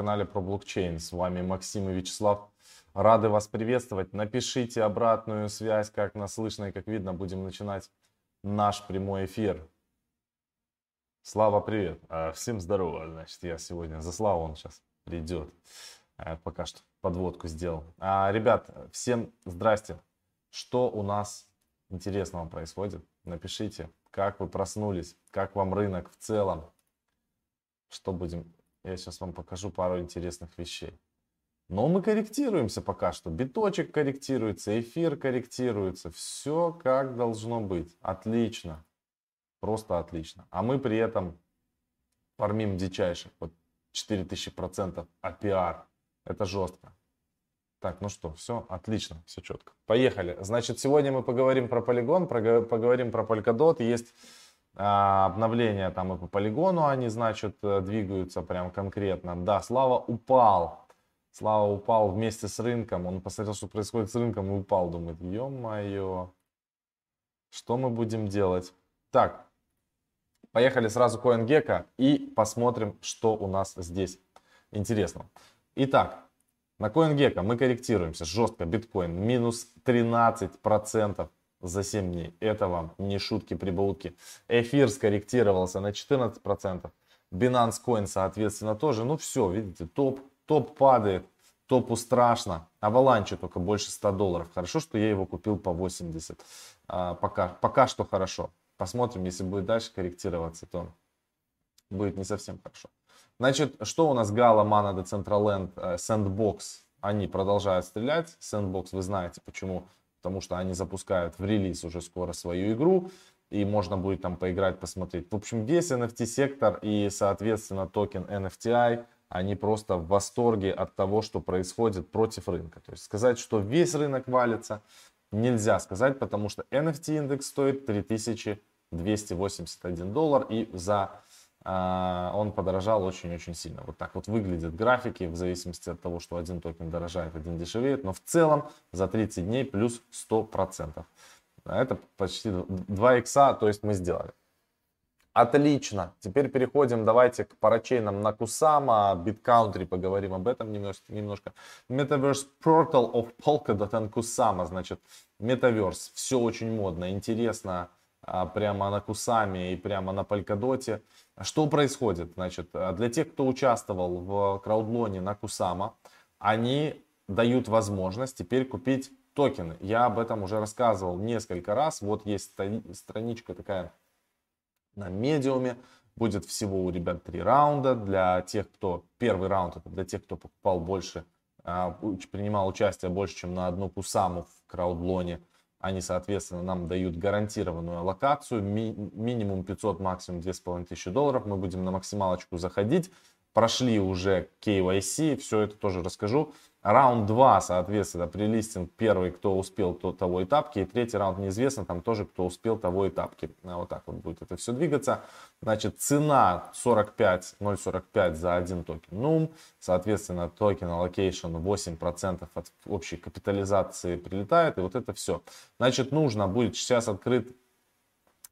канале про блокчейн. С вами Максим и Вячеслав. Рады вас приветствовать. Напишите обратную связь, как нас слышно и как видно. Будем начинать наш прямой эфир. Слава, привет. А, всем здорово. Значит, я сегодня за Славу, он сейчас придет. А, пока что подводку сделал. А, ребят, всем здрасте. Что у нас интересного происходит? Напишите, как вы проснулись, как вам рынок в целом. Что будем я сейчас вам покажу пару интересных вещей. Но мы корректируемся пока что. Биточек корректируется, эфир корректируется. Все как должно быть. Отлично. Просто отлично. А мы при этом фармим дичайших. Вот 4000% APR. Это жестко. Так, ну что, все отлично, все четко. Поехали. Значит, сегодня мы поговорим про полигон, поговорим про Polkadot. Есть обновления там и по полигону они, значит, э, двигаются прям конкретно. Да, Слава упал. Слава упал вместе с рынком. Он посмотрел, что происходит с рынком и упал. Думает, ё-моё, что мы будем делать? Так, поехали сразу CoinGecko и посмотрим, что у нас здесь интересного. Итак, на CoinGecko мы корректируемся жестко. Биткоин минус 13% за 7 дней. Это вам не шутки, прибаутки. Эфир скорректировался на 14%. Binance Coin, соответственно, тоже. Ну все, видите, топ, топ падает. Топу страшно. Аваланче только больше 100 долларов. Хорошо, что я его купил по 80. А, пока, пока что хорошо. Посмотрим, если будет дальше корректироваться, то будет не совсем хорошо. Значит, что у нас Mana, Decentraland, э, Sandbox? Они продолжают стрелять. Sandbox, вы знаете, почему потому что они запускают в релиз уже скоро свою игру, и можно будет там поиграть, посмотреть. В общем, весь NFT-сектор и, соответственно, токен NFTI, они просто в восторге от того, что происходит против рынка. То есть сказать, что весь рынок валится, нельзя сказать, потому что NFT-индекс стоит 3281 доллар, и за он подорожал очень-очень сильно. Вот так вот выглядят графики в зависимости от того, что один токен дорожает, один дешевеет. Но в целом за 30 дней плюс 100%. Это почти 2 икса, то есть мы сделали. Отлично. Теперь переходим, давайте к парачейнам на Kusama, BitCountry, поговорим об этом немножко. немножко. Metaverse Portal of Polkadot and Kusama, значит, Metaverse. Все очень модно, интересно, а, прямо на Кусами и прямо на Polkadot. Что происходит? Значит, э, для тех, кто участвовал в краудлоне на Кусама, они дают возможность теперь купить токены. Я об этом уже рассказывал несколько раз. Вот есть страничка такая на медиуме. Будет всего у ребят три раунда. Для тех, кто... Первый раунд это для тех, кто покупал больше, а, принимал участие больше, чем на одну кусаму в краудлоне. Они, соответственно, нам дают гарантированную локацию, ми минимум 500, максимум 2500 долларов. Мы будем на максималочку заходить. Прошли уже KYC, все это тоже расскажу. Раунд 2, соответственно, прелистинг первый, кто успел то, того и тапки. И третий раунд неизвестно, там тоже кто успел того и тапки. А вот так вот будет это все двигаться. Значит, цена 45, 0.45 за один токен NUM. Соответственно, токен allocation 8% от общей капитализации прилетает. И вот это все. Значит, нужно будет сейчас открыт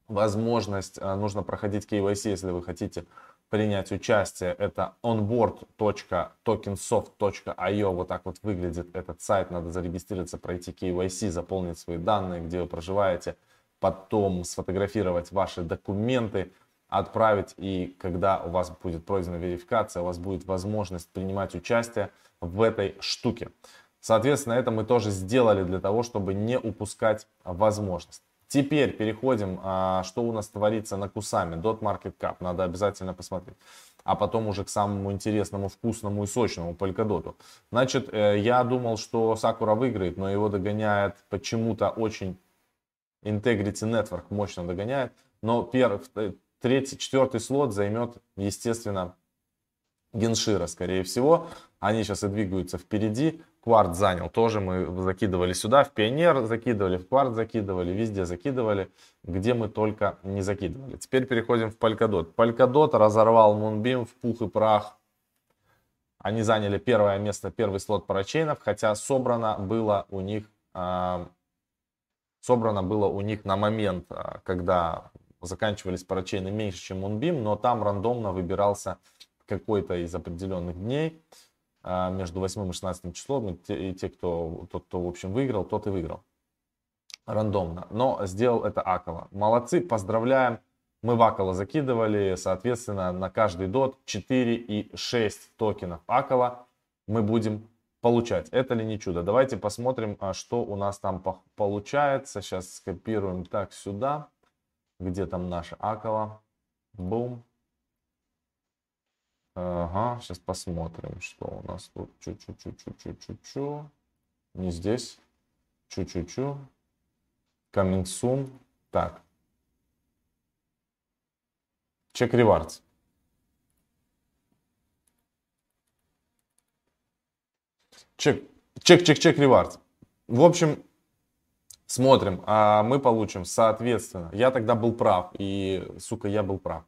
возможность, э, нужно проходить KYC, если вы хотите принять участие. Это onboard.tokensoft.io. Вот так вот выглядит этот сайт. Надо зарегистрироваться, пройти KYC, заполнить свои данные, где вы проживаете. Потом сфотографировать ваши документы, отправить. И когда у вас будет пройдена верификация, у вас будет возможность принимать участие в этой штуке. Соответственно, это мы тоже сделали для того, чтобы не упускать возможность. Теперь переходим, а, что у нас творится на Кусами. Dot Market Cap, надо обязательно посмотреть. А потом уже к самому интересному, вкусному и сочному Polkadot. Значит, э, я думал, что Сакура выиграет, но его догоняет почему-то очень Integrity Network мощно догоняет. Но первый, третий, четвертый слот займет, естественно, Геншира, скорее всего. Они сейчас и двигаются впереди. Кварт занял, тоже мы закидывали сюда, в Пионер закидывали, в Кварт закидывали, везде закидывали, где мы только не закидывали. Теперь переходим в Polkadot. Polkadot разорвал Moonbeam в пух и прах. Они заняли первое место, первый слот парачейнов, хотя собрано было у них, э, собрано было у них на момент, а, когда заканчивались парачейны меньше, чем Moonbeam, но там рандомно выбирался какой-то из определенных дней между 8 и 16 числом. И те, и те, кто, тот, кто, в общем, выиграл, тот и выиграл. Рандомно. Но сделал это Акола. Молодцы, поздравляем. Мы в Акола закидывали, соответственно, на каждый дот 4 и 6 токенов Акола мы будем получать. Это ли не чудо? Давайте посмотрим, а, что у нас там получается. Сейчас скопируем так сюда. Где там наша Акола? Бум. Ага, сейчас посмотрим, что у нас тут. Чу-чу-чу-чу-чу-чу-чу. Не здесь. Чу-чу-чу. Coming soon. Так. Чек ревардс. Чек, чек, чек, чек, ревардс. В общем, смотрим. А мы получим, соответственно, я тогда был прав. И, сука, я был прав.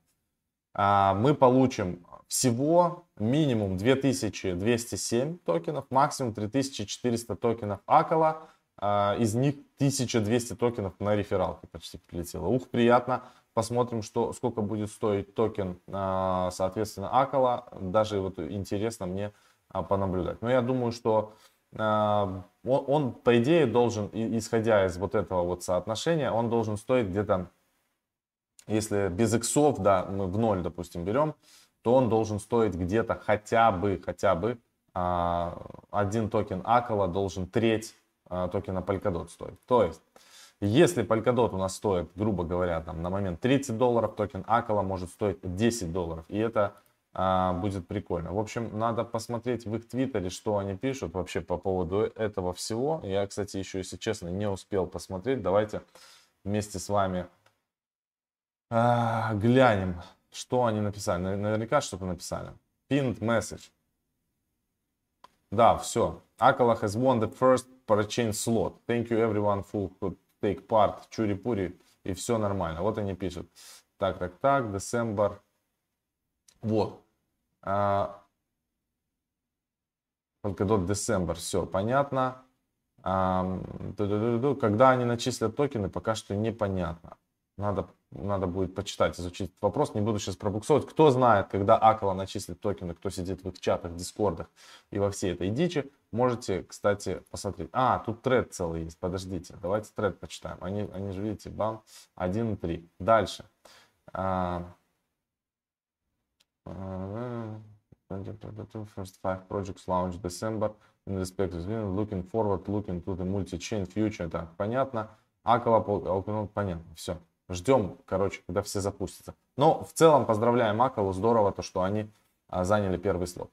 А мы получим всего минимум 2207 токенов, максимум 3400 токенов Акала. А, из них 1200 токенов на рефералке почти прилетело. Ух, приятно. Посмотрим, что, сколько будет стоить токен, а, соответственно, Акала. Даже вот интересно мне а, понаблюдать. Но я думаю, что он, он, по идее, должен, исходя из вот этого вот соотношения, он должен стоить где-то, если без иксов, да, мы в ноль, допустим, берем, то он должен стоить где-то хотя бы, хотя бы один токен Acala должен треть а, токена Polkadot стоит. То есть, если Polkadot у нас стоит, грубо говоря, там, на момент 30 долларов, токен Acala может стоить 10 долларов. И это а, будет прикольно. В общем, надо посмотреть в их твиттере, что они пишут вообще по поводу этого всего. Я, кстати, еще, если честно, не успел посмотреть. Давайте вместе с вами а, глянем, что они написали. Наверняка что-то написали. Pinned message. Да, все. Akala has won the first parachain slot. Thank you everyone who could take part. Чури-пури. И все нормально. Вот они пишут. Так, так, так. December. Вот. А, Polkadot December. Все понятно. А, когда они начислят токены, пока что непонятно. Надо надо будет почитать, изучить этот вопрос. Не буду сейчас пробуксовывать. Кто знает, когда Акала начислит токены, кто сидит в их чатах, дискордах и во всей этой дичи, можете, кстати, посмотреть. А, тут тред целый есть. Подождите, давайте тред почитаем. Они, они же, видите, бам, 1 и 3. Дальше. А, First five projects launch December in respect to looking forward, looking to the multi-chain future. Так, понятно. Акала, понятно, все. Ждем, короче, когда все запустятся. Но в целом поздравляем Акалу, здорово то, что они а, заняли первый слот.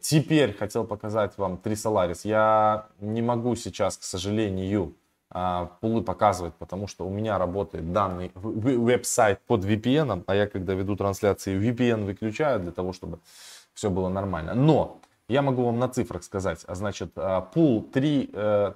Теперь хотел показать вам три Solaris. Я не могу сейчас, к сожалению, а, пулы показывать, потому что у меня работает данный веб-сайт под VPN, а я, когда веду трансляции, VPN выключаю для того, чтобы все было нормально. Но я могу вам на цифрах сказать. Значит, а, пул 3. Э,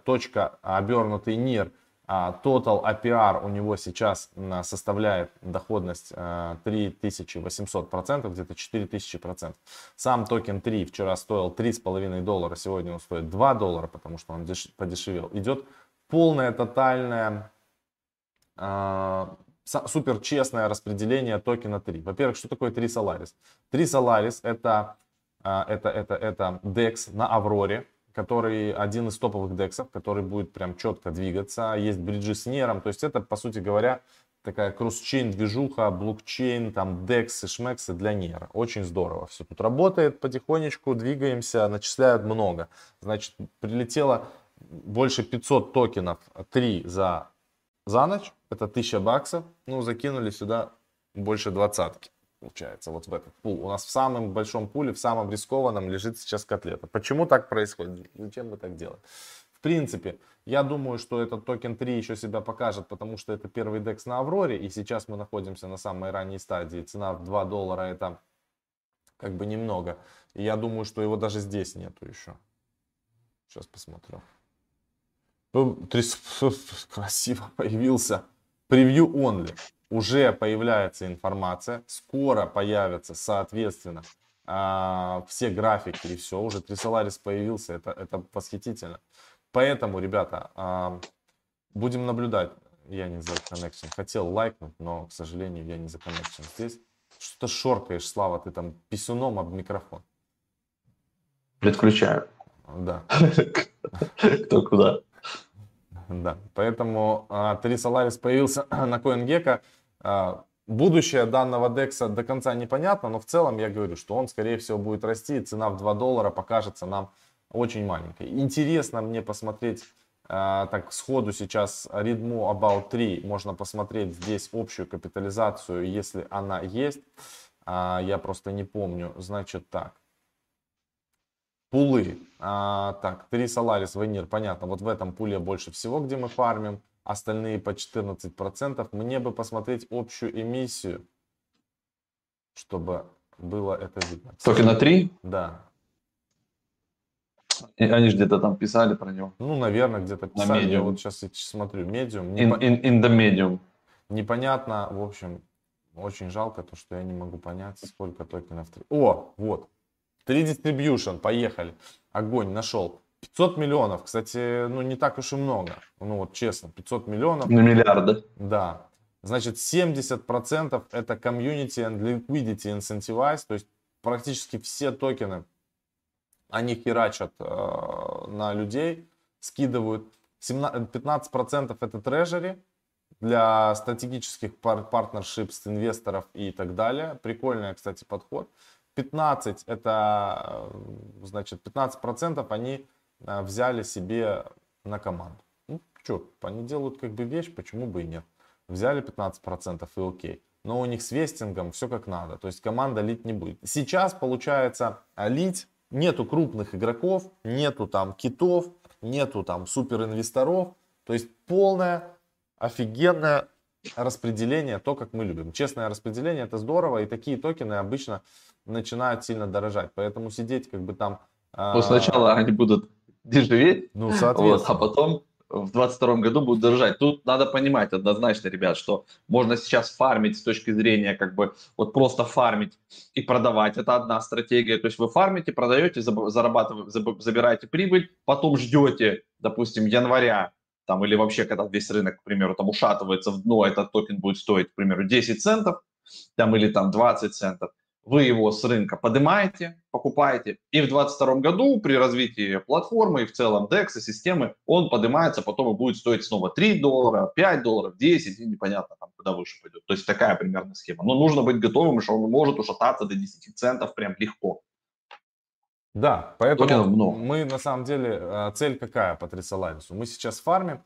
обернутый NIR total APR у него сейчас составляет доходность 3800%, э, где-то 4000%. Сам токен 3 вчера стоил 3,5 доллара, сегодня он стоит 2 доллара, потому что он подешевел. Идет полное, тотальное, э, супер честное распределение токена 3. Во-первых, что такое 3 Solaris? 3 Solaris это, э, это, это, это DEX на Авроре который один из топовых дексов, который будет прям четко двигаться. Есть бриджи с нером, то есть это, по сути говоря, такая кросс-чейн движуха, блокчейн, там дексы, шмексы для нера. Очень здорово все тут работает потихонечку, двигаемся, начисляют много. Значит, прилетело больше 500 токенов 3 за, за ночь, это 1000 баксов, ну, закинули сюда больше двадцатки получается, вот в этот пул. У нас в самом большом пуле, в самом рискованном лежит сейчас котлета. Почему так происходит? Зачем мы так делаем? В принципе, я думаю, что этот токен 3 еще себя покажет, потому что это первый DEX на Авроре, и сейчас мы находимся на самой ранней стадии. Цена в 2 доллара это как бы немного. И я думаю, что его даже здесь нету еще. Сейчас посмотрю. Красиво появился. Превью only уже появляется информация, скоро появятся, соответственно, а, все графики и все, уже Трисоларис появился, это, это восхитительно. Поэтому, ребята, а, будем наблюдать. Я не за connection. Хотел лайкнуть, но, к сожалению, я не за connection здесь. Что ты шоркаешь, Слава, ты там писюном об микрофон. Предключаю. Да. Кто куда. Да, поэтому а, Три Соларис появился на CoinGecko. А, будущее данного DEX до конца непонятно, но в целом я говорю, что он скорее всего будет расти, и цена в 2 доллара покажется нам очень маленькой. Интересно мне посмотреть а, так сходу сейчас Readmo About 3 можно посмотреть здесь общую капитализацию, если она есть. А, я просто не помню. Значит так. Пулы. А, так, 3 Solaris, Venir, понятно. Вот в этом пуле больше всего, где мы фармим. Остальные по 14%. Мне бы посмотреть общую эмиссию, чтобы было это видно. Токена 3? Да. И они же где-то там писали про него. Ну, наверное, где-то писали. Я вот сейчас смотрю. Медиум. In, in, in the medium. Непонятно, в общем, очень жалко то, что я не могу понять, сколько токенов. О, вот. 3 Distribution, поехали. Огонь, нашел. 500 миллионов, кстати, ну не так уж и много. Ну вот честно, 500 миллионов. На миллиарды. Да. Значит, 70% это Community and Liquidity Incentivized, то есть практически все токены, они херачат э, на людей, скидывают. 17, 15% это трежери для стратегических пар партнершип инвесторов и так далее. Прикольный, кстати, подход. 15 это, э, значит, 15 процентов они взяли себе на команду. Ну, что, они делают как бы вещь, почему бы и нет. Взяли 15 процентов и окей. Но у них с вестингом все как надо. То есть команда лить не будет. Сейчас получается а, лить нету крупных игроков, нету там китов, нету там суперинвесторов. То есть полное офигенное распределение, то, как мы любим. Честное распределение, это здорово, и такие токены обычно начинают сильно дорожать. Поэтому сидеть как бы там... Ну, сначала они будут дешеветь, ну, вот, а потом в 2022 году будут дорожать. Тут надо понимать однозначно, ребят, что можно сейчас фармить с точки зрения как бы вот просто фармить и продавать. Это одна стратегия. То есть вы фармите, продаете, зарабатываете, забираете прибыль, потом ждете, допустим, января там, или вообще, когда весь рынок, к примеру, там ушатывается в дно, этот токен будет стоить, к примеру, 10 центов, там, или там 20 центов, вы его с рынка поднимаете, покупаете, и в 2022 году при развитии платформы и в целом DEX и системы он поднимается, потом и будет стоить снова 3 доллара, 5 долларов, 10, и непонятно там куда выше пойдет. То есть такая примерно схема. Но нужно быть готовым, что он может ушататься до 10 центов прям легко. Да, поэтому мы на самом деле, э, цель какая по Трисалайнсу? Мы сейчас фармим,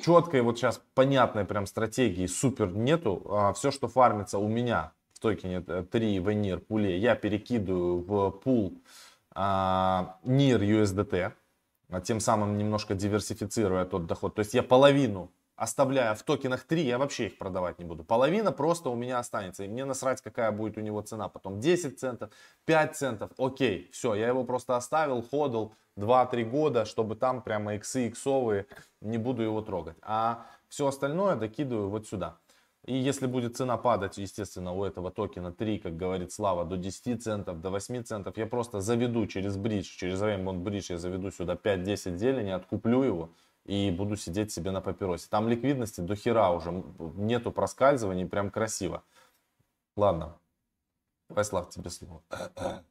четкой вот сейчас понятной прям стратегии супер нету. А все, что фармится у меня в токене 3 Venir пуле, я перекидываю в пул а, NIR USDT, а тем самым немножко диверсифицируя тот доход. То есть я половину оставляя в токенах 3, я вообще их продавать не буду. Половина просто у меня останется. И мне насрать, какая будет у него цена. Потом 10 центов, 5 центов. Окей, все, я его просто оставил, ходил 2-3 года, чтобы там прямо иксы, иксовые, не буду его трогать. А все остальное докидываю вот сюда. И если будет цена падать, естественно, у этого токена 3, как говорит Слава, до 10 центов, до 8 центов, я просто заведу через бридж, через Rainbow Bridge, я заведу сюда 5-10 зелени, откуплю его, и буду сидеть себе на папиросе. Там ликвидности до хера уже, нету проскальзываний, прям красиво. Ладно, Вайслав, тебе слово.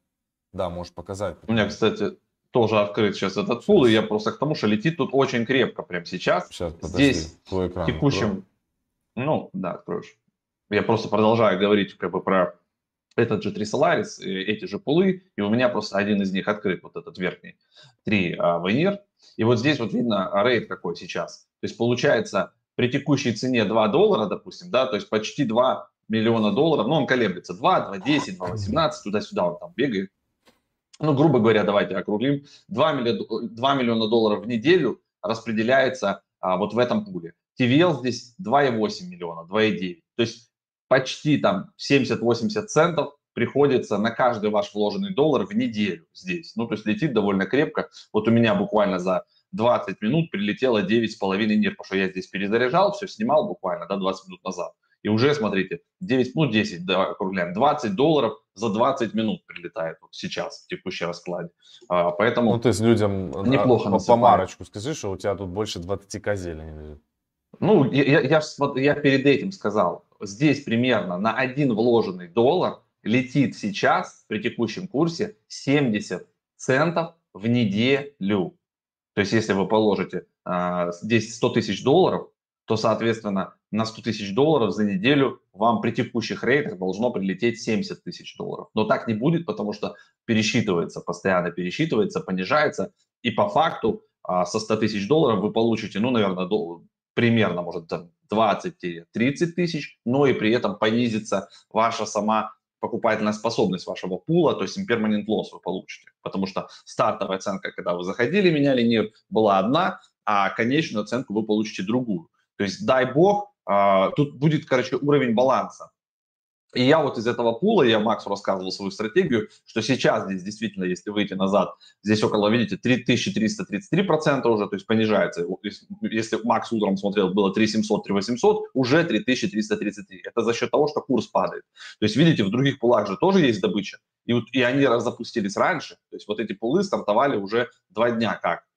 Да, можешь показать. У меня, кстати, тоже открыт сейчас этот фул, и я просто к тому, что летит тут очень крепко прям сейчас. Сейчас, подожди, Здесь твой экран текущем... Открою. Ну, да, откроешь. Я просто продолжаю говорить как бы про этот же 3 Solaris, эти же пулы, и у меня просто один из них открыт, вот этот верхний, 3 а, Venir. И вот здесь вот видно рейд какой сейчас. То есть получается при текущей цене 2 доллара, допустим, да, то есть почти 2 миллиона долларов, ну он колеблется 2, 2, 10, 2, 18, туда-сюда он там бегает. Ну, грубо говоря, давайте округлим, 2 миллиона, 2 миллиона долларов в неделю распределяется а, вот в этом пуле. TVL здесь 2,8 миллиона, 2,9. То есть почти там 70-80 центов приходится на каждый ваш вложенный доллар в неделю здесь. Ну, то есть летит довольно крепко. Вот у меня буквально за 20 минут прилетело 9,5 нир, потому что я здесь перезаряжал, все снимал буквально, да, 20 минут назад. И уже, смотрите, 9, ну 10, да, округляем, 20 долларов за 20 минут прилетает вот сейчас в текущей раскладе. А, поэтому Ну, то есть людям неплохо по, по марочку скажи, что у тебя тут больше 20 козелей лежит. Ну, я, я, я, перед этим сказал, здесь примерно на один вложенный доллар летит сейчас при текущем курсе 70 центов в неделю. То есть если вы положите а, здесь 100 тысяч долларов, то, соответственно, на 100 тысяч долларов за неделю вам при текущих рейтах должно прилететь 70 тысяч долларов. Но так не будет, потому что пересчитывается, постоянно пересчитывается, понижается. И по факту а, со 100 тысяч долларов вы получите, ну, наверное, примерно, может, 20-30 тысяч, но и при этом понизится ваша сама покупательная способность вашего пула, то есть impermanent loss вы получите. Потому что стартовая оценка, когда вы заходили, меняли НИР, была одна, а конечную оценку вы получите другую. То есть, дай бог, а, тут будет, короче, уровень баланса. И я вот из этого пула, я Максу рассказывал свою стратегию, что сейчас здесь действительно, если выйти назад, здесь около, видите, 3333% уже, то есть понижается. Если Макс утром смотрел, было 3700, 3800, уже 3333. Это за счет того, что курс падает. То есть, видите, в других пулах же тоже есть добыча. И, вот, и они запустились раньше. То есть вот эти пулы стартовали уже два дня как.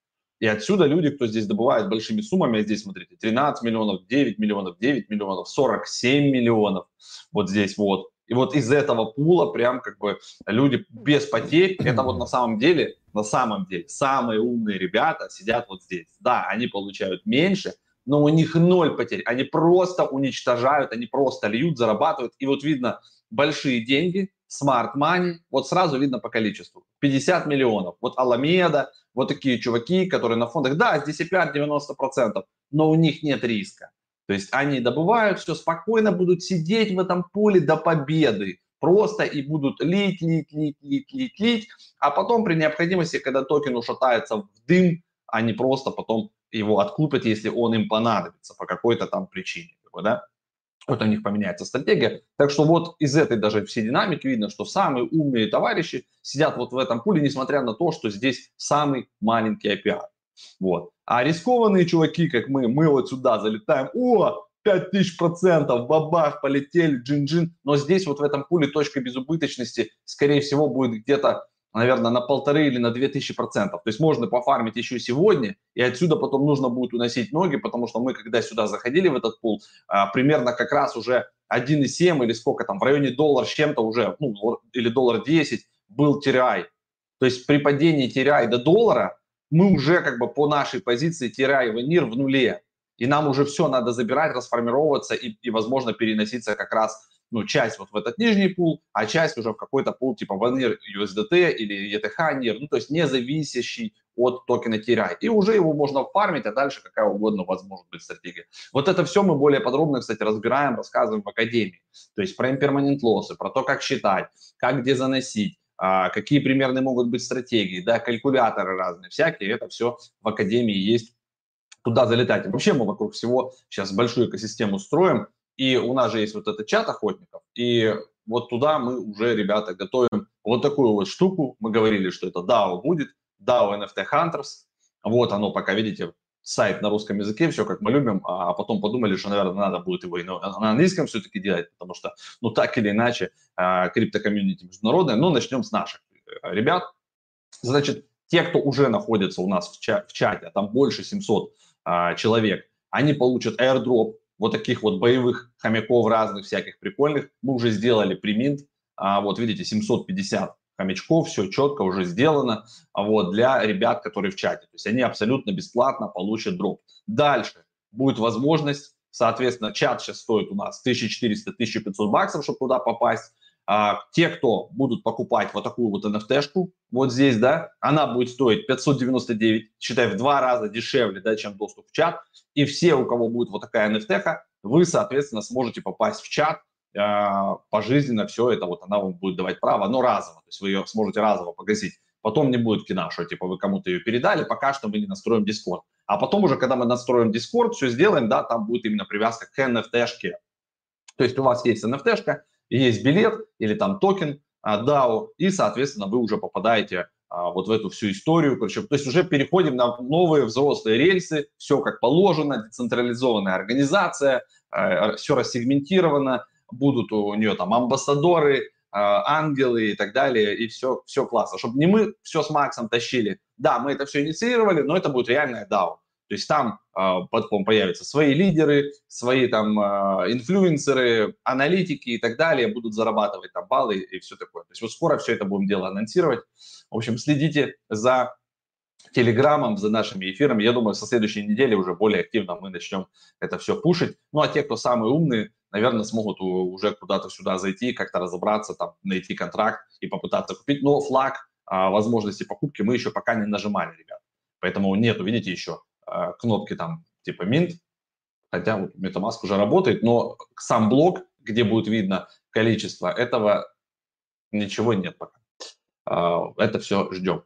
И отсюда люди, кто здесь добывает большими суммами, а здесь, смотрите, 13 миллионов, 9 миллионов, 9 миллионов, 47 миллионов, вот здесь вот. И вот из этого пула прям как бы люди без потерь, это вот на самом деле, на самом деле, самые умные ребята сидят вот здесь. Да, они получают меньше, но у них ноль потерь. Они просто уничтожают, они просто льют, зарабатывают. И вот видно большие деньги, smart money, вот сразу видно по количеству. 50 миллионов. Вот Аламеда, вот такие чуваки, которые на фондах, да, здесь и 5-90%, но у них нет риска. То есть они добывают все, спокойно будут сидеть в этом поле до победы. Просто и будут лить, лить, лить, лить, лить, лить. А потом при необходимости, когда токен ушатается в дым, они просто потом его откупят, если он им понадобится по какой-то там причине. Да? Вот у них поменяется стратегия. Так что вот из этой даже всей динамики видно, что самые умные товарищи сидят вот в этом пуле, несмотря на то, что здесь самый маленький API. Вот. А рискованные чуваки, как мы, мы вот сюда залетаем, о, 5000%, бабах, полетели, джин-джин. Но здесь вот в этом пуле точка безубыточности, скорее всего, будет где-то наверное, на полторы или на две тысячи процентов. То есть можно пофармить еще сегодня, и отсюда потом нужно будет уносить ноги, потому что мы, когда сюда заходили в этот пул, а, примерно как раз уже 1,7 или сколько там, в районе доллар с чем-то уже, ну, или доллар 10 был TRI. То есть при падении TRI до доллара мы уже как бы по нашей позиции TRI в НИР в нуле. И нам уже все надо забирать, расформироваться и, и возможно, переноситься как раз ну, часть вот в этот нижний пул, а часть уже в какой-то пул типа Vanir USDT или ETH NIR, ну, то есть не зависящий от токена TRI. И уже его можно фармить, а дальше какая угодно у вас может быть стратегия. Вот это все мы более подробно, кстати, разбираем, рассказываем в Академии. То есть про impermanent лоссы, про то, как считать, как где заносить, а, какие примерные могут быть стратегии, да, калькуляторы разные, всякие, это все в Академии есть туда залетать. Вообще мы вокруг всего сейчас большую экосистему строим, и у нас же есть вот этот чат охотников, и вот туда мы уже, ребята, готовим вот такую вот штуку. Мы говорили, что это DAO будет, DAO NFT Hunters. Вот оно пока, видите, сайт на русском языке, все как мы любим, а потом подумали, что, наверное, надо будет его и на, английском все-таки делать, потому что, ну, так или иначе, а, криптокомьюнити международное. Но начнем с наших э, ребят. Значит, те, кто уже находится у нас в, ча- в чате, а там больше 700 а, человек, они получат airdrop вот таких вот боевых хомяков разных всяких прикольных. Мы уже сделали приминт, а, вот видите, 750 хомячков, все четко уже сделано, а вот для ребят, которые в чате. То есть они абсолютно бесплатно получат дроп. Дальше будет возможность, соответственно, чат сейчас стоит у нас 1400-1500 баксов, чтобы туда попасть. А, те, кто будут покупать вот такую вот NFT-шку, вот здесь, да, она будет стоить 599, считай, в два раза дешевле, да, чем доступ в чат. И все, у кого будет вот такая NFT, вы, соответственно, сможете попасть в чат, а, пожизненно все это, вот она вам будет давать право, но разово, то есть вы ее сможете разово погасить. Потом не будет кина, что типа вы кому-то ее передали, пока что мы не настроим Discord. А потом уже, когда мы настроим Discord, все сделаем, да, там будет именно привязка к NFT-шке. То есть у вас есть NFT-шка, есть билет или там токен а, DAO, и, соответственно, вы уже попадаете а, вот в эту всю историю. Короче, то есть уже переходим на новые взрослые рельсы, все как положено, децентрализованная организация, а, все рассегментировано, будут у нее там амбассадоры, ангелы и так далее, и все, все классно. Чтобы не мы все с Максом тащили. Да, мы это все инициировали, но это будет реальная DAO. То есть там потом появятся свои лидеры, свои там инфлюенсеры, аналитики и так далее, будут зарабатывать там баллы и все такое. То есть вот скоро все это будем дело анонсировать. В общем, следите за телеграммом, за нашими эфирами. Я думаю, со следующей недели уже более активно мы начнем это все пушить. Ну, а те, кто самые умные, наверное, смогут уже куда-то сюда зайти, как-то разобраться, там, найти контракт и попытаться купить. Но флаг а, возможности покупки мы еще пока не нажимали, ребят. Поэтому нету, видите, еще а, кнопки там типа Mint, хотя вот MetaMask уже работает, но сам блок, где будет видно количество этого, ничего нет пока. А, это все ждем.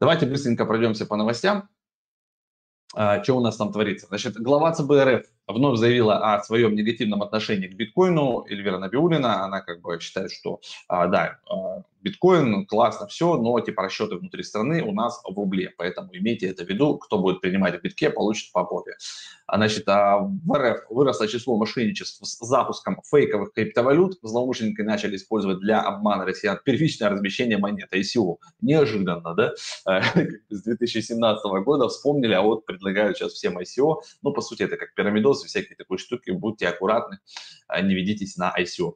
Давайте быстренько пройдемся по новостям. А, что у нас там творится? Значит, глава ЦБ РФ вновь заявила о своем негативном отношении к биткоину. Эльвира Набиулина, она как бы считает, что а, да, биткоин, классно все, но типа расчеты внутри страны у нас в рубле, поэтому имейте это в виду, кто будет принимать в битке, получит по попе. А, значит, а, в РФ выросло число мошенничеств с запуском фейковых криптовалют, злоумышленники начали использовать для обмана россиян первичное размещение монет ICO. Неожиданно, да? С 2017 года вспомнили, а вот предлагают сейчас всем ICO. Ну, по сути, это как пирамидосы, всякие такие штуки, будьте аккуратны, не ведитесь на ICO.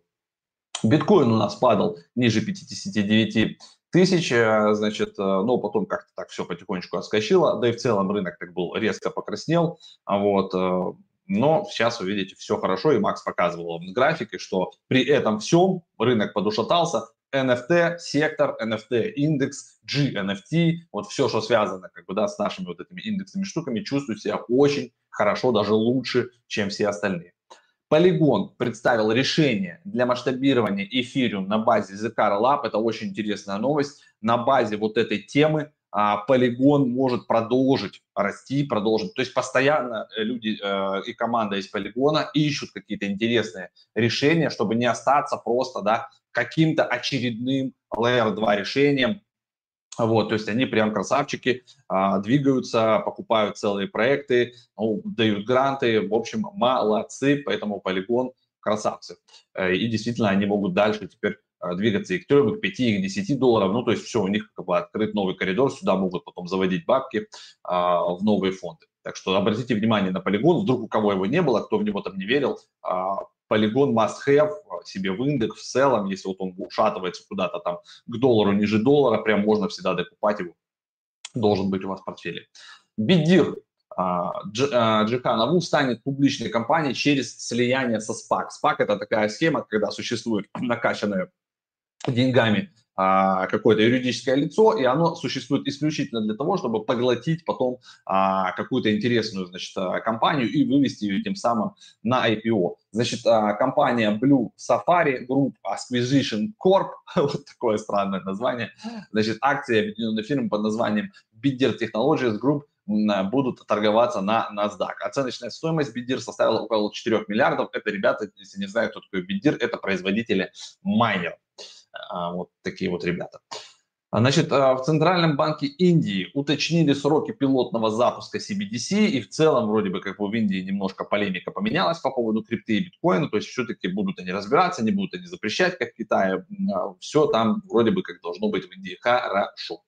Биткоин у нас падал ниже 59 тысяч, э, значит, э, но потом как-то так все потихонечку отскочило, да и в целом рынок так был резко покраснел, а вот, э, но сейчас вы видите, все хорошо, и Макс показывал вам графике, что при этом всем рынок подушатался, NFT, сектор, NFT, индекс, GNFT, вот все, что связано как бы, да, с нашими вот этими индексными штуками, чувствуют себя очень хорошо, даже лучше, чем все остальные. Polygon представил решение для масштабирования Ethereum на базе Zcar Lab. Это очень интересная новость. На базе вот этой темы а, Polygon может продолжить расти, продолжить. То есть постоянно э, люди э, и команда из Polygon ищут какие-то интересные решения, чтобы не остаться просто да, каким-то очередным Layer 2 решением, вот, то есть они прям красавчики, а, двигаются, покупают целые проекты, ну, дают гранты, в общем, молодцы, поэтому полигон красавцы. Э, и действительно они могут дальше теперь а, двигаться и к 3, и к 5, и к 10 долларов. Ну, то есть все, у них как бы открыт новый коридор, сюда могут потом заводить бабки а, в новые фонды. Так что обратите внимание на полигон, вдруг у кого его не было, кто в него там не верил, а, полигон must have а, себе в индекс в целом, если вот он ушатывается куда-то там к доллару ниже доллара, прям можно всегда докупать его, должен быть у вас в портфеле. Бедир Джихана Ву станет публичной компанией через слияние со SPAC. SPAC – это такая схема, когда существует накачанная деньгами а, какое-то юридическое лицо, и оно существует исключительно для того, чтобы поглотить потом а, какую-то интересную, значит, а, компанию и вывести ее тем самым на IPO. Значит, а, компания Blue Safari Group Acquisition Corp, вот такое странное название, значит, акции объединенной фирмы под названием Bidder Technologies Group будут торговаться на NASDAQ. Оценочная стоимость Бидир составила около 4 миллиардов. Это, ребята, если не знают, кто такой Бидир, это производители майнеров. А, вот такие вот ребята. А, значит, а, в Центральном банке Индии уточнили сроки пилотного запуска CBDC, и в целом вроде бы как бы в Индии немножко полемика поменялась по поводу крипты и биткоина, то есть все-таки будут они разбираться, не будут они запрещать, как в Китае, все там вроде бы как должно быть в Индии хорошо.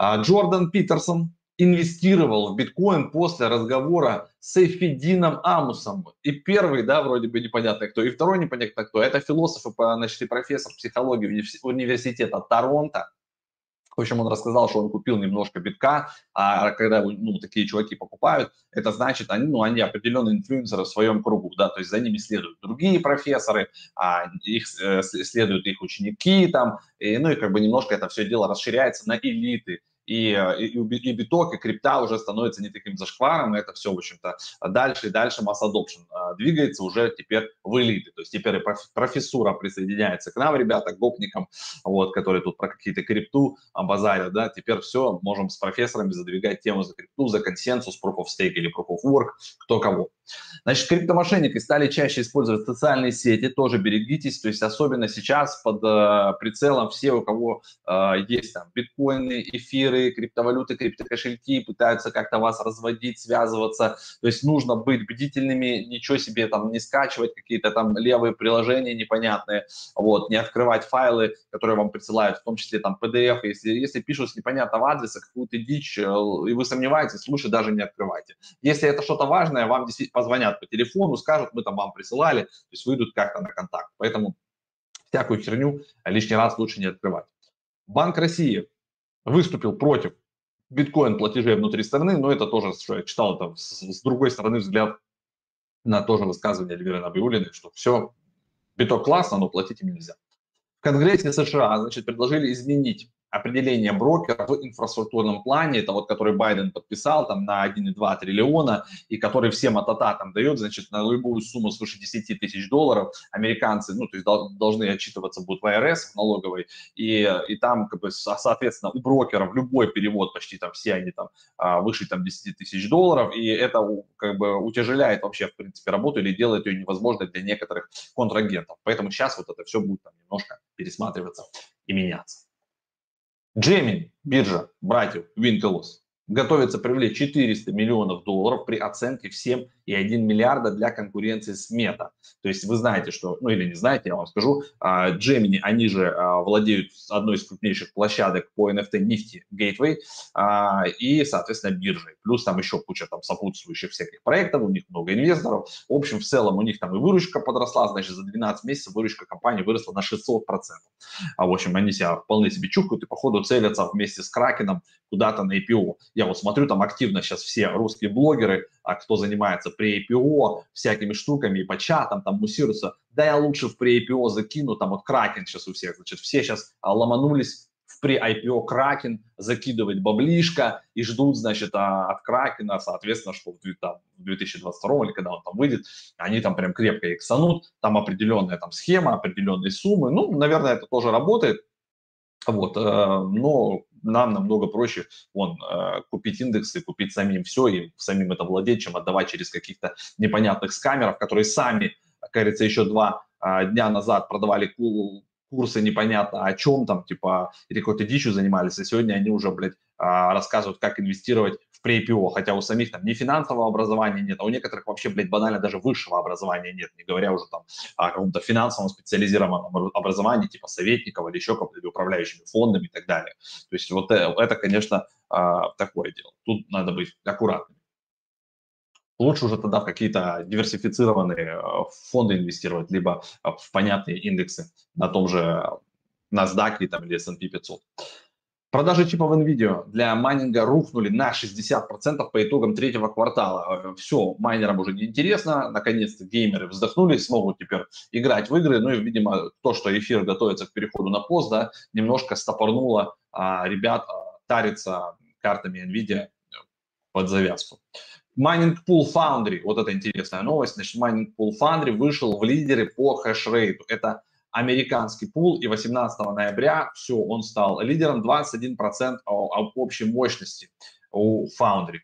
Джордан Питерсон, инвестировал в биткоин после разговора с Эфидином Амусом. И первый, да, вроде бы непонятно кто, и второй непонятно кто. Это философ, значит, и профессор психологии университета Торонто. В общем, он рассказал, что он купил немножко битка, а когда ну, такие чуваки покупают, это значит, они, ну, они определенные инфлюенсеры в своем кругу, да, то есть за ними следуют другие профессоры, а их э, следуют их ученики там, и, ну и как бы немножко это все дело расширяется на элиты, и, э, и, и биток, и крипта уже становится не таким зашкваром, и это все, в общем-то, дальше и дальше масс adoption а, двигается уже теперь в элиты, то есть теперь и профессура присоединяется к нам, ребята, к гопникам, вот, которые тут про какие-то крипту базарят, да, теперь все, можем с профессорами задвигать тему за крипту, за консенсус, proof of stake или proof of work, кто кого. Значит, криптомошенники стали чаще использовать социальные сети, тоже берегитесь, то есть особенно сейчас под э, прицелом все, у кого э, есть там биткоины, эфиры, криптовалюты, криптокошельки, пытаются как-то вас разводить, связываться, то есть нужно быть бдительными, ничего себе там не скачивать, какие-то там левые приложения непонятные, вот, не открывать файлы, которые вам присылают, в том числе там PDF, если, если пишут с непонятного адреса какую-то дичь, э, и вы сомневаетесь, лучше даже не открывайте. Если это что-то важное, вам действительно позвонят по телефону, скажут, мы там вам присылали, то есть выйдут как-то на контакт. Поэтому всякую херню лишний раз лучше не открывать. Банк России выступил против биткоин-платежей внутри страны, но это тоже, что я читал, это с, другой стороны взгляд на тоже высказывание Эльвиры Набиулиной, что все, биток классно, но платить им нельзя. В Конгрессе США, значит, предложили изменить определение брокера в инфраструктурном плане, это вот который Байден подписал там на 1,2 триллиона и который всем АТАТА там дает, значит, на любую сумму свыше 10 тысяч долларов американцы, ну, то есть должны отчитываться будут в АРС, в налоговой, и, и там, как бы, соответственно, у брокеров любой перевод, почти там все они там а, выше там 10 тысяч долларов, и это как бы утяжеляет вообще, в принципе, работу или делает ее невозможной для некоторых контрагентов. Поэтому сейчас вот это все будет там немножко пересматриваться и меняться. Gemini, биржа братьев Winklevoss, готовится привлечь 400 миллионов долларов при оценке в 7 и 1 миллиарда для конкуренции с Meta. То есть вы знаете, что, ну или не знаете, я вам скажу, а, Gemini, они же а, владеют одной из крупнейших площадок по NFT нефти Gateway а, и, соответственно, биржей. Плюс там еще куча там сопутствующих всяких проектов, у них много инвесторов. В общем, в целом у них там и выручка подросла, значит, за 12 месяцев выручка компании выросла на 600%. А, в общем, они себя вполне себе чухают и, походу, целятся вместе с Кракеном куда-то на IPO. Я вот смотрю, там активно сейчас все русские блогеры, а кто занимается при IPO всякими штуками и по чатам там муссируются, да я лучше в при IPO закину, там вот Кракен сейчас у всех, значит, все сейчас а, ломанулись в при IPO Кракен закидывать баблишко и ждут, значит, а, от Кракена, соответственно, что в 2022 или когда он там выйдет, они там прям крепко иксанут, там определенная там схема, определенные суммы, ну, наверное, это тоже работает, вот, э, но нам намного проще вон, э, купить индексы, купить самим все и самим это владеть, чем отдавать через каких-то непонятных скамеров, которые сами, как еще два а, дня назад продавали курсы непонятно о чем там, типа, или какой-то дичью занимались, а сегодня они уже, блядь, рассказывают, как инвестировать pre-IPO, хотя у самих там ни финансового образования нет, а у некоторых вообще, блядь, банально даже высшего образования нет, не говоря уже там о каком-то финансовом специализированном образовании, типа советников или еще или управляющими фондами и так далее. То есть вот это, это конечно, а, такое дело. Тут надо быть аккуратным. Лучше уже тогда в какие-то диверсифицированные э, фонды инвестировать, либо в понятные индексы на том же NASDAQ там, или S&P 500. Продажи чипов NVIDIA для майнинга рухнули на 60% по итогам третьего квартала. Э, Все, майнерам уже не интересно. Наконец-то геймеры вздохнули, смогут теперь играть в игры. Ну и, видимо, то, что эфир готовится к переходу на пост, да, немножко стопорнуло а, ребят а, тариться картами NVIDIA под завязку. Mining Pool Foundry, вот это интересная новость, значит, Mining Pool Foundry вышел в лидеры по хешрейту. Это американский пул, и 18 ноября все, он стал лидером 21% общей мощности у Foundry.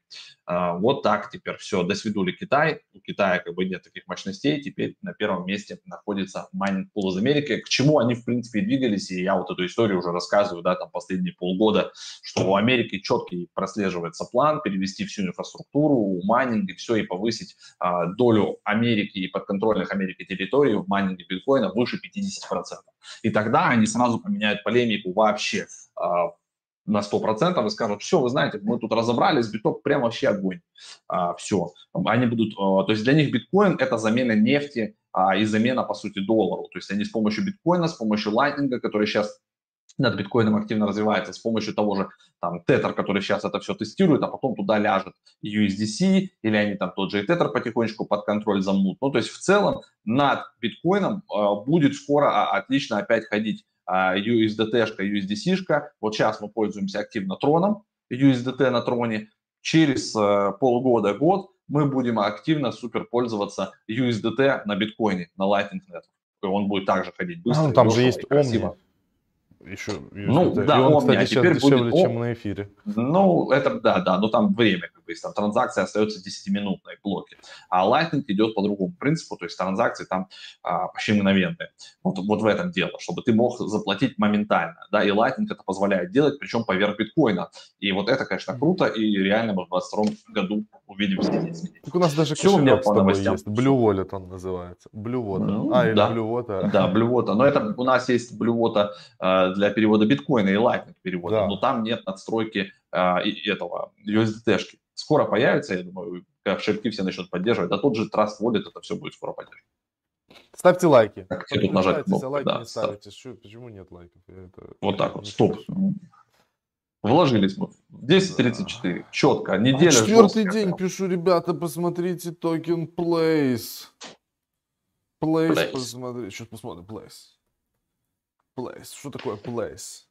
А, вот так теперь все, до свидули Китай. У Китая как бы нет таких мощностей, теперь на первом месте находится майнинг пул из Америки. К чему они, в принципе, двигались, и я вот эту историю уже рассказываю, да, там последние полгода, что у Америки четкий прослеживается план перевести всю инфраструктуру, майнинг и все, и повысить а, долю Америки и подконтрольных Америки территорий в майнинге биткоина выше 50%. И тогда они сразу поменяют полемику вообще а, на 100% и скажут, все, вы знаете, мы тут разобрались, биток прям вообще огонь. А, все. Они будут, а, то есть для них биткоин – это замена нефти а, и замена, по сути, доллару. То есть они с помощью биткоина, с помощью лайтнинга, который сейчас над биткоином активно развивается, с помощью того же там тетер, который сейчас это все тестирует, а потом туда ляжет USDC, или они там тот же тетер потихонечку под контроль замнут. Ну, то есть в целом над биткоином э, будет скоро а, отлично опять ходить USDT-шка, USDC-шка. Вот сейчас мы пользуемся активно троном, USDT на троне. Через э, полгода, год мы будем активно супер пользоваться USDT на биткоине, на Lightning Network. Он будет также ходить быстро. А, ну, там же есть красиво. Еще ну, да, и он, Omni, кстати, а теперь дешевле, будет... чем на эфире. Ну, это, да, да, но там время как есть там транзакция остается 10-минутной блоки. А Lightning идет по другому принципу, то есть транзакции там а, почти мгновенные. Вот, вот в этом дело, чтобы ты мог заплатить моментально, да, и Lightning это позволяет делать, причем поверх биткоина. И вот это, конечно, круто, и реально мы в 2022 году увидим все эти. Так у нас даже Все у меня по новостям. есть. Blue Wallet он называется. Blue Water. Ну, а, или да. Blue Water. Да, Blue Water. Но это у нас есть Blue Water э, для перевода биткоина и Lightning перевода, Да. но там нет надстройки э, этого USDT-шки. Скоро появится, я думаю, кошельки все начнут поддерживать. Да тот же Trust Wallet это все будет скоро поддерживать. Ставьте лайки. Так, все тут нажать Подключайтесь, а кнопку, лайки да, не ставите. Чё- почему нет лайков? Я это Вот так вот, стоп. Вложились мы в 10.34. Четко. Неделя А четвертый жесткая день пишу, ребята, посмотрите токен Place. Place, Place. посмотри. Сейчас посмотрим. Place. Place. Что такое Place?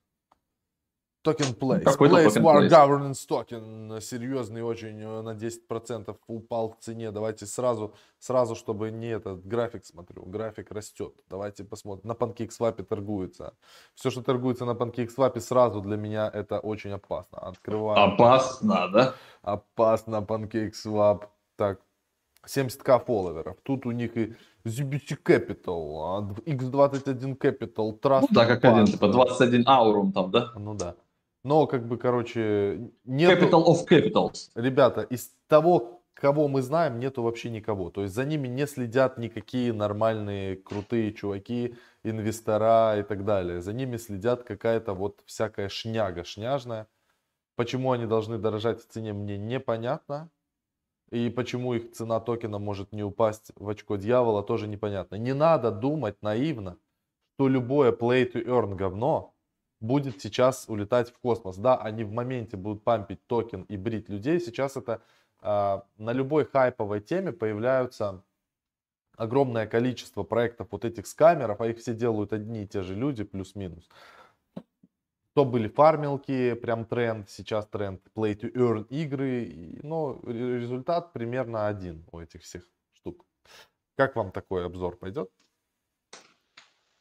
Токен Place. какой-то Place War Place. Governance токен. Серьезный очень, э, на 10% упал в цене. Давайте сразу, сразу, чтобы не этот график смотрю. График растет. Давайте посмотрим. На PancakeSwap торгуется. Все, что торгуется на PancakeSwap, сразу для меня это очень опасно. Открываем. Опасно, да? Опасно, PancakeSwap. Так, 70к фолловеров. Тут у них и ZBT Capital, а, X21 Capital, Trust. Ну да, как один, типа 21 аурум там, да? Ну да. Но, как бы, короче, нету... Capital of Capitals. Ребята, из того, кого мы знаем, нету вообще никого. То есть за ними не следят никакие нормальные, крутые чуваки, инвестора и так далее. За ними следят какая-то вот всякая шняга шняжная. Почему они должны дорожать в цене, мне непонятно. И почему их цена токена может не упасть в очко дьявола, тоже непонятно. Не надо думать наивно, что любое play to earn говно будет сейчас улетать в космос. Да, они в моменте будут пампить токен и брить людей. Сейчас это а, на любой хайповой теме появляются огромное количество проектов вот этих скамеров, а их все делают одни и те же люди, плюс-минус. То были фармилки, прям тренд, сейчас тренд play to earn игры, но ре- результат примерно один у этих всех штук. Как вам такой обзор пойдет?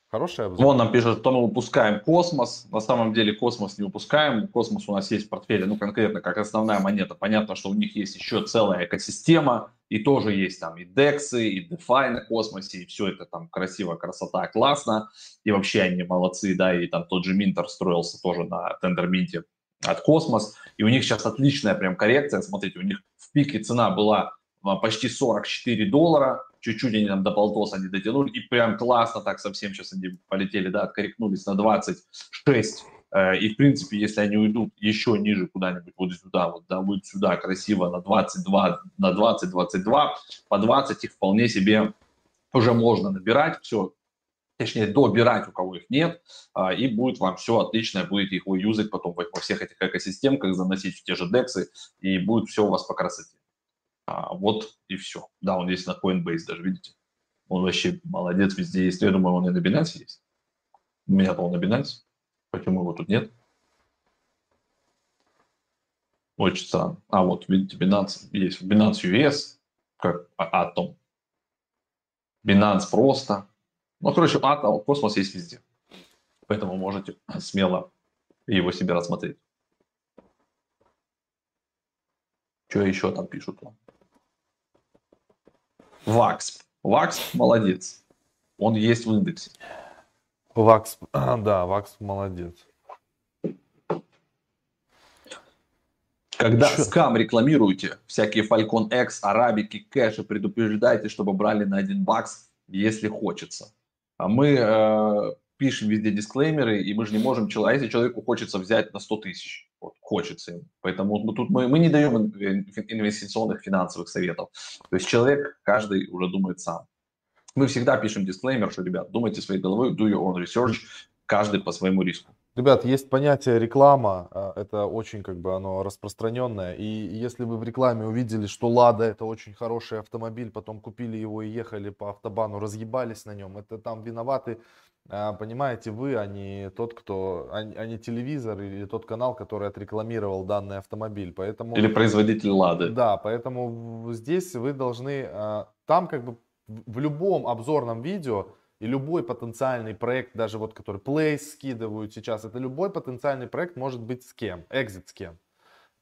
Хороший обзор? Вон нам пишут, что мы выпускаем космос. На самом деле космос не выпускаем. Космос у нас есть в портфеле, ну, конкретно как основная монета. Понятно, что у них есть еще целая экосистема, и тоже есть там и DEX, и DeFi на космосе, и все это там красиво, красота, классно. И вообще они молодцы, да, и там тот же Минтер строился тоже на тендерминте от Космос. И у них сейчас отличная прям коррекция. Смотрите, у них в пике цена была почти 44 доллара, чуть-чуть они там до полтоса не дотянули, и прям классно так совсем сейчас они полетели, да, откорректнулись на 26. Э, И, в принципе, если они уйдут еще ниже куда-нибудь, вот сюда, вот, да, будет сюда красиво на 22, на 20, 22, по 20 их вполне себе уже можно набирать, все, точнее, добирать, у кого их нет, а, и будет вам все отлично, будете их юзать потом во всех этих экосистемках, заносить в те же дексы, и будет все у вас по красоте. А, вот и все. Да, он есть на Coinbase даже, видите? Он вообще молодец, везде есть. Я думаю, он и на Binance есть. У меня-то он на Binance. Почему его тут нет? Очень странно. А вот, видите, Binance есть. Binance US, как а- Atom. Binance просто. Ну, короче, Atom, космос есть везде. Поэтому можете смело его себе рассмотреть. Что еще там пишут? Вакс. Вакс молодец. Он есть в индексе. Вакс, да, Вакс молодец. Когда Чё? скам рекламируете, всякие Falcon X, арабики, кэши, предупреждайте, чтобы брали на один бакс, если хочется. А мы э, пишем везде дисклеймеры, и мы же не можем, а если человеку хочется взять на 100 тысяч, вот, хочется им. Поэтому мы, тут мы, мы не даем ин- инвестиционных финансовых советов. То есть человек, каждый уже думает сам. Мы всегда пишем дисклеймер, что, ребят, думайте своей головой, do your own research, каждый по своему риску. Ребят, есть понятие реклама, а, это очень как бы оно распространенное, и если вы в рекламе увидели, что Лада это очень хороший автомобиль, потом купили его и ехали по автобану, разъебались на нем, это там виноваты, понимаете, вы, а не тот, кто, а а не телевизор или тот канал, который отрекламировал данный автомобиль, поэтому... Или производитель Лады. Да, поэтому здесь вы должны, а, там как бы в любом обзорном видео и любой потенциальный проект, даже вот который Place скидывают сейчас, это любой потенциальный проект может быть с кем, экзит с кем.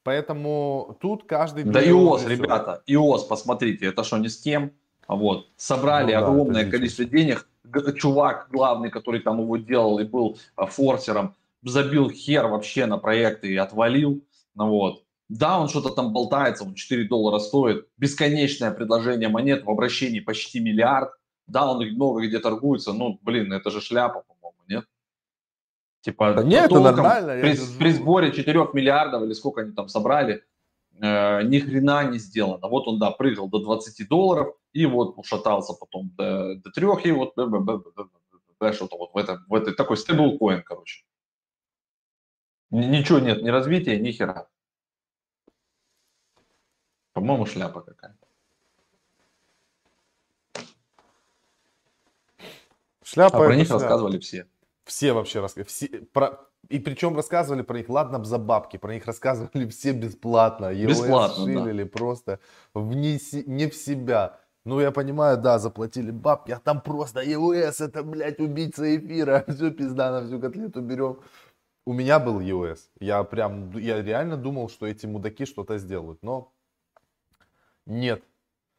Поэтому тут каждый... Да ИОС, ребята, ИОС, посмотрите, это что, не с кем? Вот, собрали ну, огромное да, количество денег. Чувак главный, который там его делал и был а, форсером, забил хер вообще на проекты и отвалил. Ну, вот. Да, он что-то там болтается, он 4 доллара стоит. Бесконечное предложение монет в обращении почти миллиард. Да, он много где торгуется, ну, блин, это же шляпа, по-моему, нет? Типа, да нет, это нормально. При, при сборе 4 миллиардов или сколько они там собрали, э, ни хрена не сделано. Вот он, да, прыгал до 20 долларов, и вот ушатался потом до, до 3, и вот что-то вот в, этом, в этой такой стейблкоин, короче. Ничего нет, ни развития, ни хера. По-моему, шляпа какая-то. Шляпа. А про них шляпа. рассказывали все. Все вообще рассказывали. Все, про... И причем рассказывали про них, ладно, за бабки, про них рассказывали все бесплатно. EOS бесплатно, шилили да. просто вне, не в себя. Ну, я понимаю, да, заплатили бабки, а там просто EOS, это, блядь, убийца эфира. Все, пизда, на всю котлету берем. У меня был EOS. Я прям, я реально думал, что эти мудаки что-то сделают, но нет.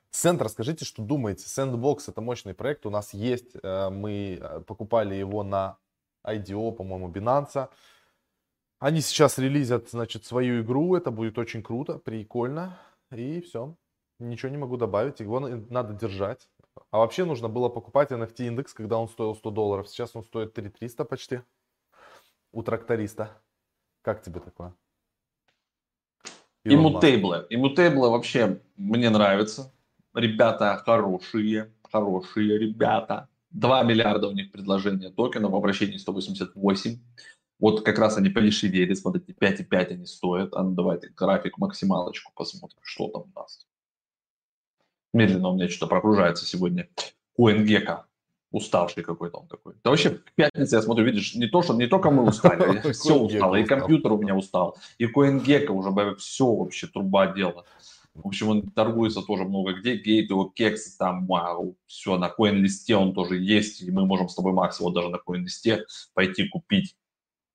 Сент, расскажите, что думаете. Sandbox это мощный проект, у нас есть, э, мы э, покупали его на IDO, по-моему, Binance. Они сейчас релизят, значит, свою игру, это будет очень круто, прикольно, и все. Ничего не могу добавить, его надо держать. А вообще нужно было покупать NFT индекс, когда он стоил 100 долларов. Сейчас он стоит 3300 почти у тракториста. Как тебе такое? Иммутейблы. Иммутейблы вообще мне нравятся. Ребята хорошие, хорошие ребята. 2 миллиарда у них предложение токенов в обращении 188. Вот как раз они подешевели, смотрите, 5,5 они стоят. А ну давайте график максималочку посмотрим, что там у нас. Медленно у меня что-то прогружается сегодня. CoinGecko уставший какой-то он такой. Да вообще, к пятнице я смотрю, видишь, не то, что не только мы устали, все устало, и компьютер у меня устал, и CoinGecko уже все вообще труба дела. В общем, он торгуется тоже много где, гейт, его кекс, там, вау, все, на CoinList он тоже есть, и мы можем с тобой, Макс, его даже на CoinList пойти купить.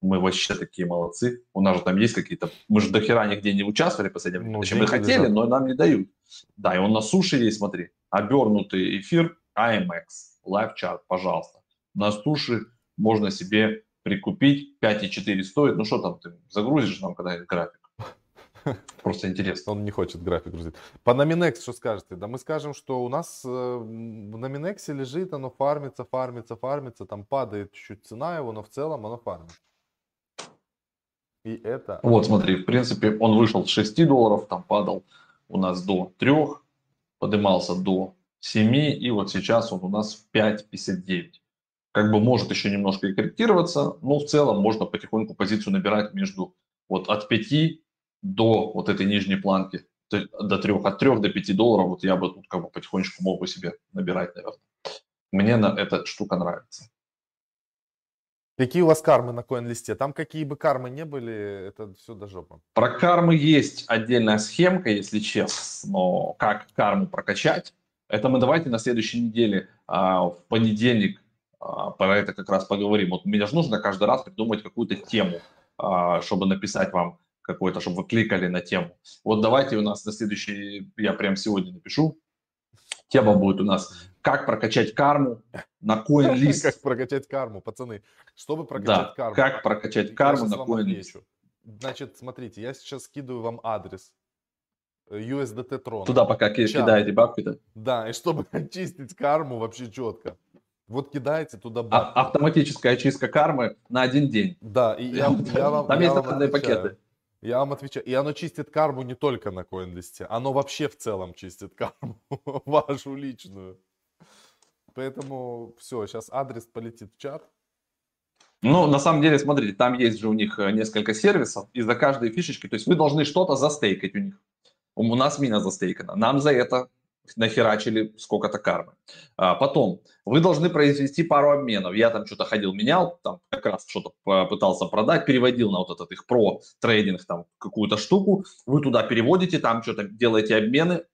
Мы вообще такие молодцы. У нас же там есть какие-то... Мы же до хера нигде не участвовали в последнее время. Ну, мы хотели, но нам не дают. Да, и он на суше есть, смотри. Обернутый эфир IMX chart, пожалуйста. На стуши можно себе прикупить, 5,4 стоит. Ну что там, ты загрузишь нам когда-нибудь график? Просто интересно. Он не хочет график грузить. По Nominex что скажете? Да мы скажем, что у нас э, в Nominex лежит, оно фармится, фармится, фармится, там падает чуть-чуть цена его, но в целом оно фармит. И это... Вот смотри, в принципе, он вышел с 6 долларов, там падал у нас до 3, поднимался до 7, и вот сейчас он у нас в 5,59. Как бы может еще немножко и корректироваться, но в целом можно потихоньку позицию набирать между вот от 5 до вот этой нижней планки, до 3, от 3 до 5 долларов, вот я бы тут как бы потихонечку мог бы себе набирать, наверное. Мне на эта штука нравится. Какие у вас кармы на коин-листе? Там какие бы кармы не были, это все до жопы. Про кармы есть отдельная схемка, если честно, но как карму прокачать, это мы давайте на следующей неделе, а, в понедельник, а, про это как раз поговорим. Вот мне же нужно каждый раз придумать какую-то тему, а, чтобы написать вам какой-то, чтобы вы кликали на тему. Вот давайте у нас на следующий, я прям сегодня напишу, тема будет у нас «Как прокачать карму на CoinList». Как прокачать карму, пацаны. Чтобы прокачать да, карму. как прокачать карму на CoinList. Значит, смотрите, я сейчас скидываю вам адрес USDT Tron. Туда пока кидаете бабки-то? Да, и чтобы очистить карму вообще четко. Вот кидаете туда а, бабки. А, автоматическая очистка кармы на один день. Да, и я, я вам Там я есть отдельные пакеты. Я вам отвечаю. И оно чистит карму не только на CoinList, оно вообще в целом чистит карму, вашу личную. Поэтому все, сейчас адрес полетит в чат. Ну, на самом деле, смотрите, там есть же у них э, несколько сервисов, и за каждой фишечки, то есть вы должны что-то застейкать у них. У нас мина застейкана. Нам за это нахерачили сколько-то кармы. А, потом, вы должны произвести пару обменов. Я там что-то ходил, менял, там как раз что-то пытался продать, переводил на вот этот их про трейдинг там какую-то штуку. Вы туда переводите, там что-то делаете обмены.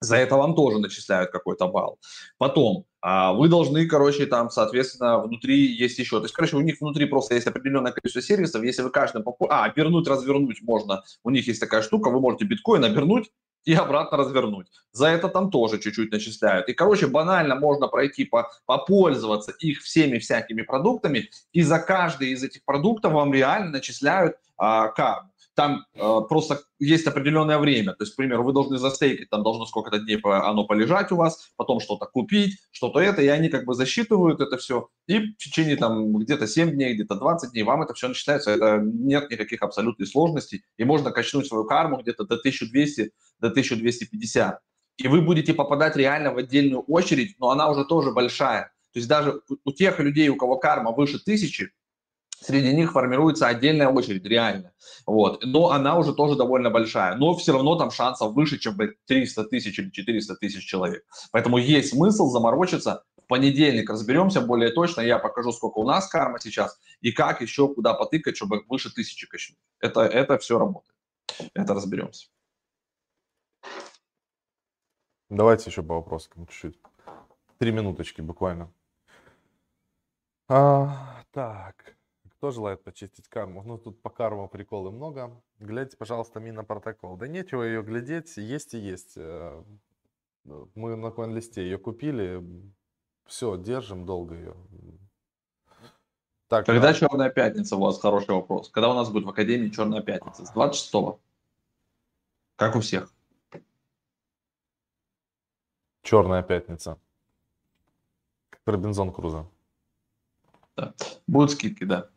За это вам тоже начисляют какой-то балл. Потом, а, вы должны, короче, там, соответственно, внутри есть еще. То есть, короче, у них внутри просто есть определенное количество сервисов. Если вы каждым... А, обернуть, развернуть можно. У них есть такая штука, вы можете биткоин обернуть, и обратно развернуть. За это там тоже чуть-чуть начисляют. И, короче, банально можно пройти, по, попользоваться их всеми всякими продуктами, и за каждый из этих продуктов вам реально начисляют а, карму там э, просто есть определенное время. То есть, к примеру, вы должны застейкать, там должно сколько-то дней оно полежать у вас, потом что-то купить, что-то это, и они как бы засчитывают это все. И в течение там где-то 7 дней, где-то 20 дней вам это все начисляется. Это нет никаких абсолютных сложностей. И можно качнуть свою карму где-то до 1200, до 1250. И вы будете попадать реально в отдельную очередь, но она уже тоже большая. То есть даже у тех людей, у кого карма выше тысячи, среди них формируется отдельная очередь, реально. Вот. Но она уже тоже довольно большая. Но все равно там шансов выше, чем 300 тысяч или 400 тысяч человек. Поэтому есть смысл заморочиться. В понедельник разберемся более точно. Я покажу, сколько у нас карма сейчас и как еще куда потыкать, чтобы выше тысячи качнуть. Это, это все работает. Это разберемся. Давайте еще по вопросам чуть-чуть. Три минуточки буквально. А, так. Кто желает почистить карму? Ну, тут по карму приколы много. Глядите, пожалуйста, мина протокол. Да нечего ее глядеть, есть и есть. Э, мы на коин-листе ее купили. Все, держим долго ее. Так, Когда а... Черная пятница у вас? Хороший вопрос. Когда у нас будет в Академии Черная пятница? С 26-го? Как у всех. Черная пятница. Как Робинзон Крузо. Да. Будут скидки, да.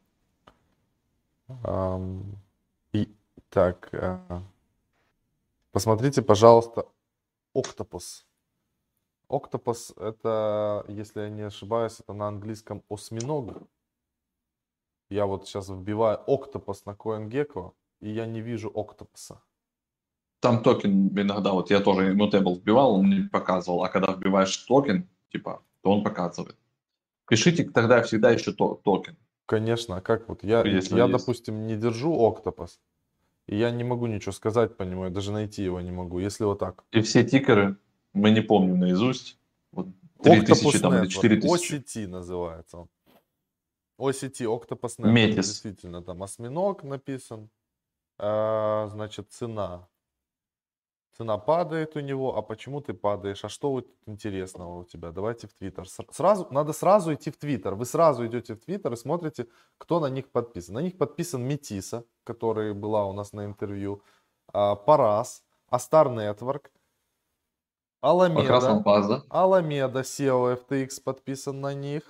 И так, а, посмотрите, пожалуйста, Октопус. Октопус это, если я не ошибаюсь, это на английском осьминог. Я вот сейчас вбиваю Октопус на CoinGecko, и я не вижу Октопуса. Там токен иногда, вот я тоже Immutable вбивал, он не показывал, а когда вбиваешь токен, типа, то он показывает. Пишите тогда всегда еще токен. Конечно, а как вот я, Если я допустим, не держу Octopus, и я не могу ничего сказать по нему, я даже найти его не могу, если вот так. И все тикеры мы не помним наизусть. Вот 3000 там или 4000. OCT называется он. OCT, Octopus Network. Метис. Действительно, там осьминог написан. А, значит, цена цена падает у него, а почему ты падаешь, а что вот интересного у тебя, давайте в Твиттер. Сразу, надо сразу идти в Твиттер, вы сразу идете в Твиттер и смотрите, кто на них подписан. На них подписан Метиса, которая была у нас на интервью, а, Парас, Астар Network, Аламеда, Аламеда, SEO FTX подписан на них,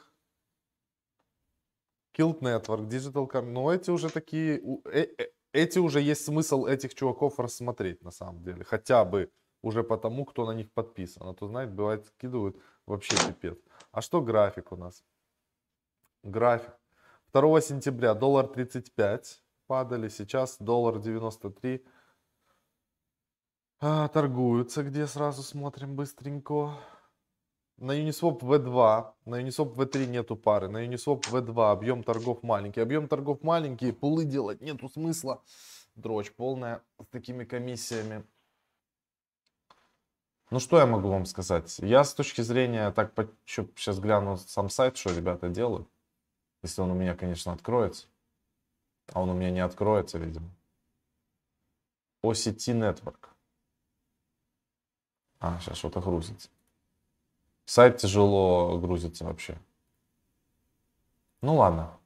Kilt Network, Digital Car, ну эти уже такие, э, э, эти уже есть смысл этих чуваков рассмотреть на самом деле. Хотя бы уже потому, кто на них подписан. А то, знаете, бывает скидывают вообще пипец. А что график у нас? График. 2 сентября доллар 35 падали, сейчас доллар 93. А, торгуются, где сразу смотрим быстренько. На Uniswap V2, на Uniswap V3 нету пары, на Uniswap V2 объем торгов маленький. Объем торгов маленький, пулы делать нету смысла. Дрочь полная с такими комиссиями. Ну что я могу вам сказать? Я с точки зрения, так сейчас гляну сам сайт, что ребята делают. Если он у меня, конечно, откроется. А он у меня не откроется, видимо. OCT Network. А, сейчас что-то грузится. Сайт тяжело грузится вообще. Ну ладно.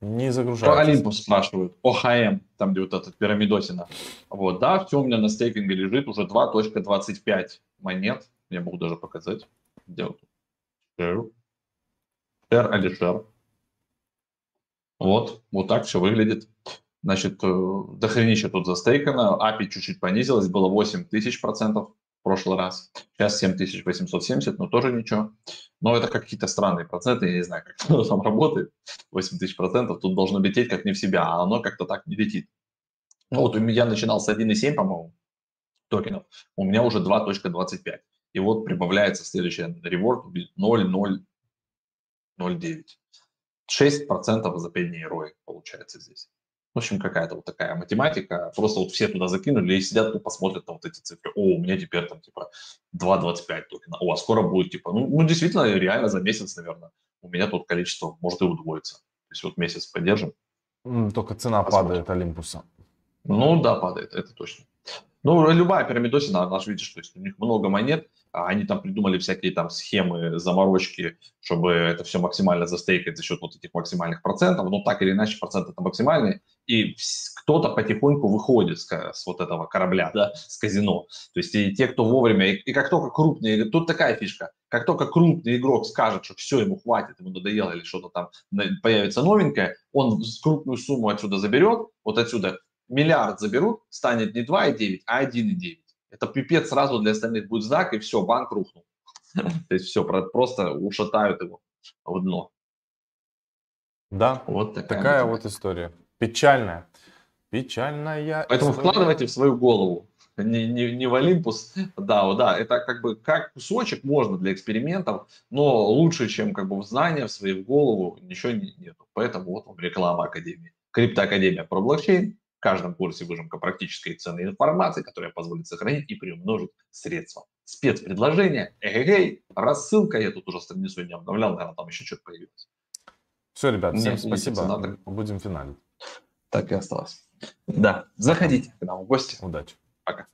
Не загружается. Про Олимпус спрашивают. ОХМ, там где вот этот пирамидосина. Вот, да, все у меня на стейкинге лежит уже 2.25 монет. Я могу даже показать. Где вот? Share Алишер. Вот, вот так все выглядит. Значит, э, дохренища тут застейкано. API чуть-чуть понизилось, было 8 тысяч процентов прошлый раз. Сейчас 7870, но тоже ничего. Но это какие-то странные проценты, я не знаю, как это там работает. 8000 процентов тут должно лететь как не в себя, а оно как-то так не летит. Ну вот меня начинал с 1,7, по-моему, токенов. У меня уже 2.25. И вот прибавляется следующий реворд 0,009. 6% за 5 дней ROI получается здесь. В общем, какая-то вот такая математика. Просто вот все туда закинули и сидят, тупо смотрят на вот эти цифры. О, у меня теперь там типа 2,25 токена. О, а скоро будет типа, ну, ну действительно, реально за месяц, наверное, у меня тут количество может и удвоиться. То есть вот месяц поддержим. Только цена Посмотрим. падает Олимпуса. Ну да, падает, это точно. Ну, любая пирамидосина, она же, видишь, то есть у них много монет, они там придумали всякие там схемы, заморочки, чтобы это все максимально застейкать за счет вот этих максимальных процентов, но так или иначе процент это максимальный, и кто-то потихоньку выходит с, с вот этого корабля, да, с казино. То есть и те, кто вовремя, и, и как только крупный, тут такая фишка, как только крупный игрок скажет, что все, ему хватит, ему надоело или что-то там появится новенькое, он крупную сумму отсюда заберет, вот отсюда миллиард заберут, станет не 2,9, а 1,9. Это пипец сразу для остальных будет знак, и все, банк рухнул. То есть все, просто ушатают его в дно. Да, вот такая, такая вот история. Печальная. Печальная. Поэтому история. вкладывайте в свою голову. Не, не, не в Олимпус. Да, да, это как бы как кусочек можно для экспериментов, но лучше, чем как бы в знания в свои в голову, ничего не, нету. Поэтому вот вам реклама Академии. Криптоакадемия про блокчейн, каждом курсе выжимка практической и ценной информации, которая позволит сохранить и приумножить средства. Спецпредложение, эгегей, рассылка, я тут уже страницу не обновлял, наверное, там еще что-то появилось. Все, ребят, всем Нет, спасибо, цена, будем финалить. Так и осталось. Да, заходите к нам в гости. Удачи. Пока.